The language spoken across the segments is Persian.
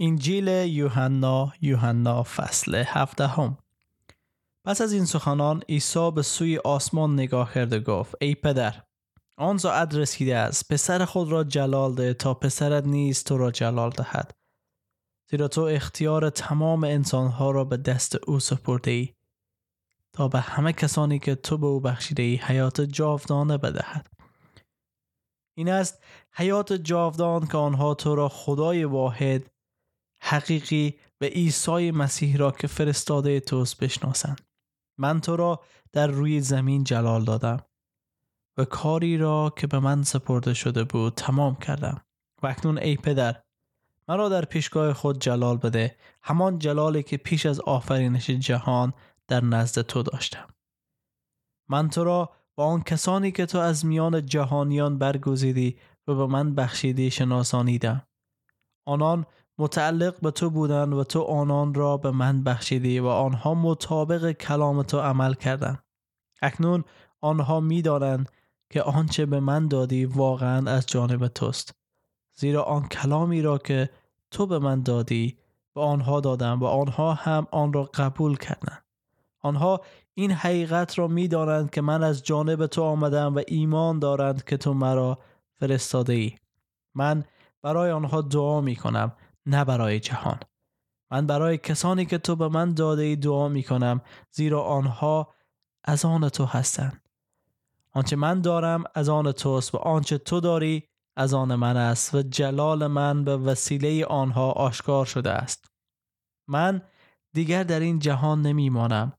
انجیل یوحنا یوحنا فصل هفدهم. پس از این سخنان عیسی به سوی آسمان نگاه کرد و گفت ای پدر آن ساعت رسیده است. پسر خود را جلال ده تا پسرت نیز تو را جلال دهد. زیرا تو اختیار تمام انسانها را به دست او سپرده ای تا به همه کسانی که تو به او بخشیده ای حیات جاودانه بدهد. این است حیات جاودان که آنها تو را خدای واحد حقیقی و عیسی مسیح را که فرستاده توست بشناسند. من تو را در روی زمین جلال دادم و کاری را که به من سپرده شده بود تمام کردم. و اکنون ای پدر مرا در پیشگاه خود جلال بده. همان جلالی که پیش از آفرینش جهان در نزد تو داشتم. من تو را با آن کسانی که تو از میان جهانیان برگزیدی و به من بخشیدی شناسانیدم. آنان متعلق به تو بودند و تو آنان را به من بخشیدی و آنها مطابق کلام تو عمل کردند. اکنون آنها می‌دانند که آنچه به من دادی واقعا از جانب توست. زیرا آن کلامی را که تو به من دادی به آنها دادم و آنها هم آن را قبول کردند. آنها این حقیقت را می‌دانند که من از جانب تو آمدم و ایمان دارند که تو مرا فرستاده ای من برای آنها دعا می کنم نه برای جهان. من برای کسانی که تو به من داده ای دعا می کنم زیرا آنها از آن تو هستند. آنچه من دارم از آن توست و آنچه تو داری از آن من است و جلال من به وسیله آنها آشکار شده است. من دیگر در این جهان نمی مانم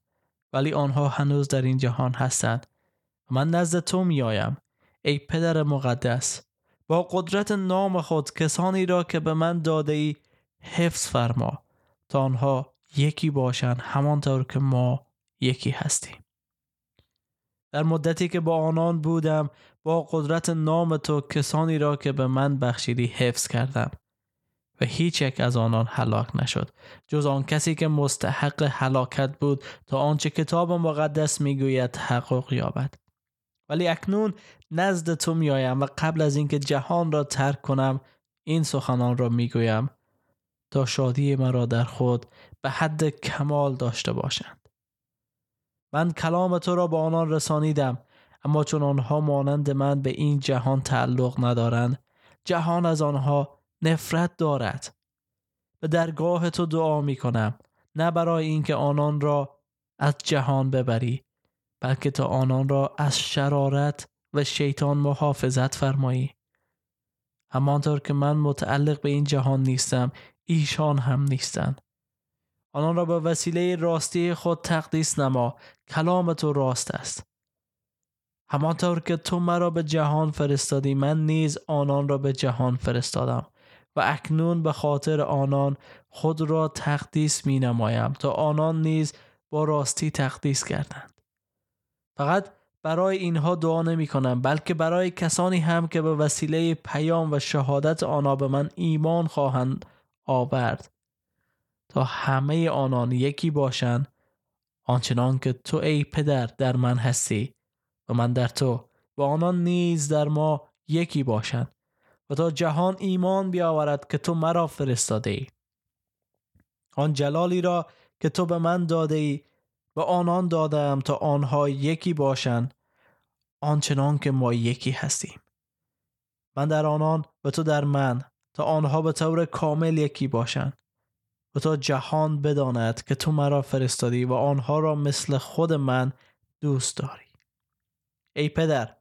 ولی آنها هنوز در این جهان هستند. من نزد تو می آیم ای پدر مقدس. با قدرت نام خود کسانی را که به من داده ای حفظ فرما. تا آنها یکی باشند همانطور که ما یکی هستیم. در مدتی که با آنان بودم با قدرت نام تو کسانی را که به من بخشیدی حفظ کردم. و هیچ یک از آنان هلاک نشد. جز آن کسی که مستحق هلاکت بود تا آنچه کتاب مقدس می‌گوید تحقق یابد. ولی اکنون نزد تو میآیم و قبل از اینکه جهان را ترک کنم این سخنان را می‌گویم. تا شادی مرا در خود به حد کمال داشته باشند. من کلام تو را به آنان رسانیدم اما چون آنها مانند من به این جهان تعلق ندارند جهان از آنها نفرت دارد. به درگاه تو دعا می کنم نه برای اینکه آنان را از جهان ببری بلکه تا آنان را از شرارت و شیطان محافظت فرمایی. همانطور که من متعلق به این جهان نیستم ایشان هم نیستند. آنان را به وسیله راستی خود تقدیس نما کلام تو راست است. همانطور که تو مرا به جهان فرستادی من نیز آنان را به جهان فرستادم و اکنون به خاطر آنان خود را تقدیس می نمایم تا آنان نیز با راستی تقدیس کردند فقط برای اینها دعا نمی کنم بلکه برای کسانی هم که به وسیله پیام و شهادت آنها به من ایمان خواهند آورد. تا همه آنان یکی باشند آنچنان که تو ای پدر در من هستی و من در تو و آنان نیز در ما یکی باشند و تا جهان ایمان بیاورد که تو مرا فرستاده ای. آن جلالی را که تو به من داده ای و آنان دادم تا آنها یکی باشند آنچنان که ما یکی هستیم. من در آنان و تو در من تا آنها به طور کامل یکی باشند و تا جهان بداند که تو مرا فرستادی و آنها را مثل خود من دوست داری. ای پدر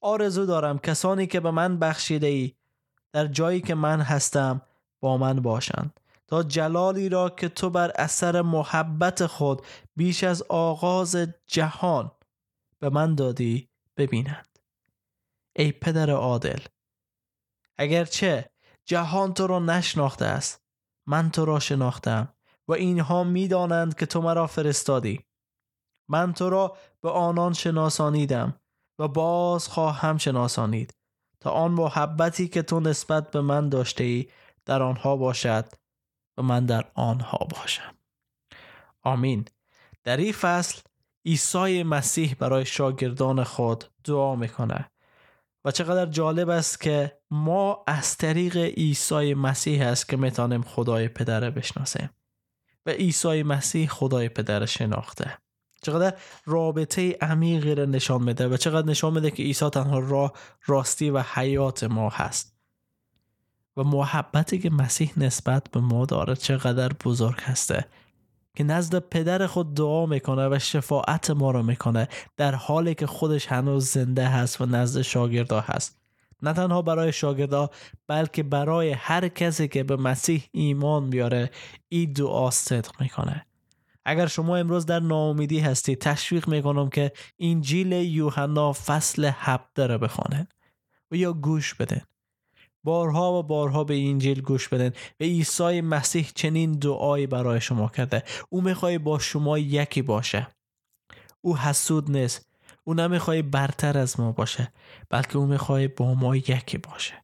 آرزو دارم کسانی که به من بخشیده ای در جایی که من هستم با من باشند. تا جلالی را که تو بر اثر محبت خود بیش از آغاز جهان به من دادی ببینند ای پدر عادل اگرچه جهان تو را نشناخته است من تو را شناختم و اینها می‌دانند که تو مرا فرستادی. من تو را به آنان شناسانیدم و باز خواهم شناسانید تا آن محبتی که تو نسبت به من داشته ای در آنها باشد. و من در آنها باشم. آمین. در این فصل عیسی مسیح برای شاگردان خود دعا می‌کنه. و چقدر جالب است که ما از طریق عیسی مسیح است که می‌تونیم خدای پدر بشناسیم. و عیسی مسیح خدای پدر شناخته. چقدر رابطه عمیقی را نشان میده و چقدر نشان میده که عیسی تنها راه راستی و حیات ما هست. و محبتی که مسیح نسبت به ما داره چقدر بزرگ هسته. که نزد پدر خود دعا می‌کنه و شفاعت ما رو می‌کنه در حالی که خودش هنوز زنده هست و نزد شاگردا هست. نه تنها برای شاگردا بلکه برای هر کسی که به مسیح ایمان بیاره این دعا صدق می‌کنه. اگر شما امروز در ناامیدی هستی تشویق می‌کنم که انجیل یوحنا فصل هفته رو بخوانید و یا گوش بدن بارها و بارها به انجیل گوش بدن و عیسی مسیح چنین دعایی برای شما کرده. او می‌خوای با شما یکی باشه. او حسود نیست. او نمی‌خوای برتر از ما باشه بلکه او می‌خوای با ما یکی باشه.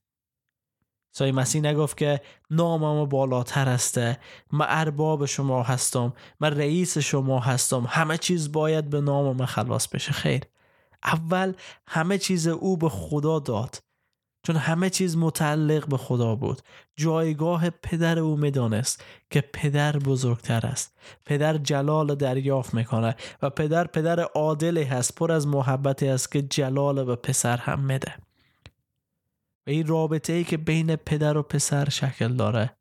سای مسیح نگفت که نامم بالاتر هسته من ارباب شما هستم. من رئیس شما هستم. همه چیز باید به نام من خلاص بشه. خیر. اول همه چیز او به خدا داد. چون همه چیز متعلق به خدا بود. جایگاه پدر او می‌دانست که پدر بزرگتر است. پدر جلال دریافت می‌کنه و پدر پدر عادلی هست. پر از محبتی است که جلال به پسر هم میده. و این رابطه ای که بین پدر و پسر شکل داره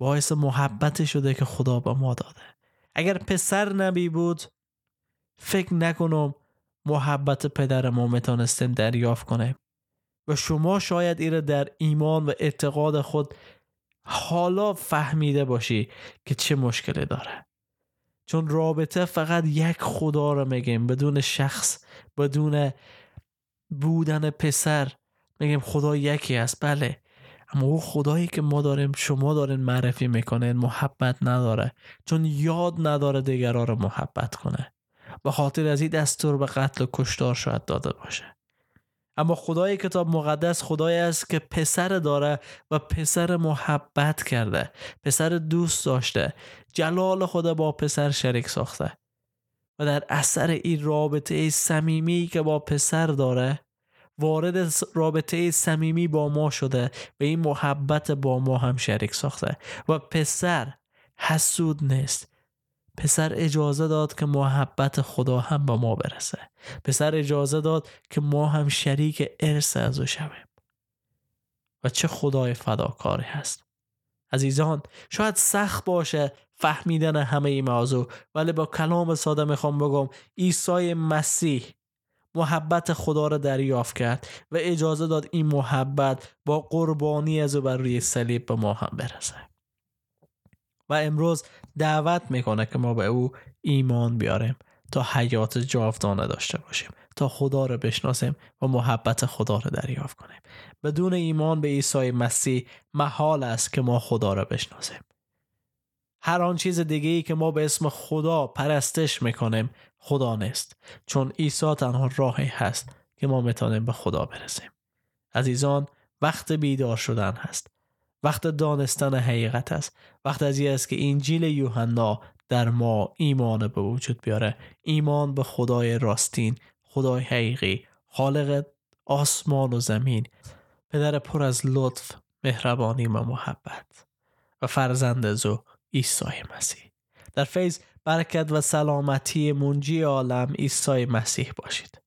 باعث محبت شده که خدا به ما داده. اگر پسر نبی بود فکر نکنم محبت پدر ما می‌تونستیم دریافت کنیم. و شما شاید ایره در ایمان و اعتقاد خود حالا فهمیده باشی که چه مشکلی داره. چون رابطه فقط یک خدا رو میگیم بدون شخص بدون بودن پسر میگیم خدا یکی است بله. اما او خدایی که ما داریم شما دارین معرفی می‌کنین محبت نداره. چون یاد نداره دیگران رو محبت کنه. به خاطر از این دستور به قتل و کشتار شاید داده باشه. اما خدای کتاب مقدس خدایی است که پسر داره و پسر محبت کرده پسر دوست داشته جلال خدا با پسر شریک ساخته. و در اثر این رابطه صمیمی که با پسر داره وارد رابطه صمیمی با ما شده و این محبت با ما هم شریک ساخته. و پسر حسود نیست. پسر اجازه داد که محبت خدا هم به ما برسه. پسر اجازه داد که ما هم شریک ارث از او شویم. و چه خدای فداکاری هست. عزیزان شاید سخت باشه فهمیدن همه این موضوع ولی با کلام ساده می‌خوام بگم عیسی مسیح محبت خدا را دریافت کرد و اجازه داد این محبت با قربانی از او بر روی صلیب به ما هم برسه. و امروز دعوت می‌کنه که ما به او ایمان بیاریم تا حیات جاودانه داشته باشیم تا خدا رو بشناسیم و محبت خدا رو دریافت کنیم. بدون ایمان به عیسی مسیح محال است که ما خدا را بشناسیم. هر آن چیز دیگه ای که ما به اسم خدا پرستش می‌کنیم خدا نیست. چون عیسی تنها راهی هست که ما می‌تونیم به خدا برسیم. عزیزان وقت بیدار شدن هست. وقت دانستن حقیقت است. وقت از است که انجیل یوحنا در ما ایمان به وجود بیاره. ایمان به خدای راستین خدای حقیقی خالق آسمان و زمین. پدر پر از لطف مهربانی و محبت. و فرزند زو عیسی مسیح. در فیض برکت و سلامتی منجی عالم عیسی مسیح باشید.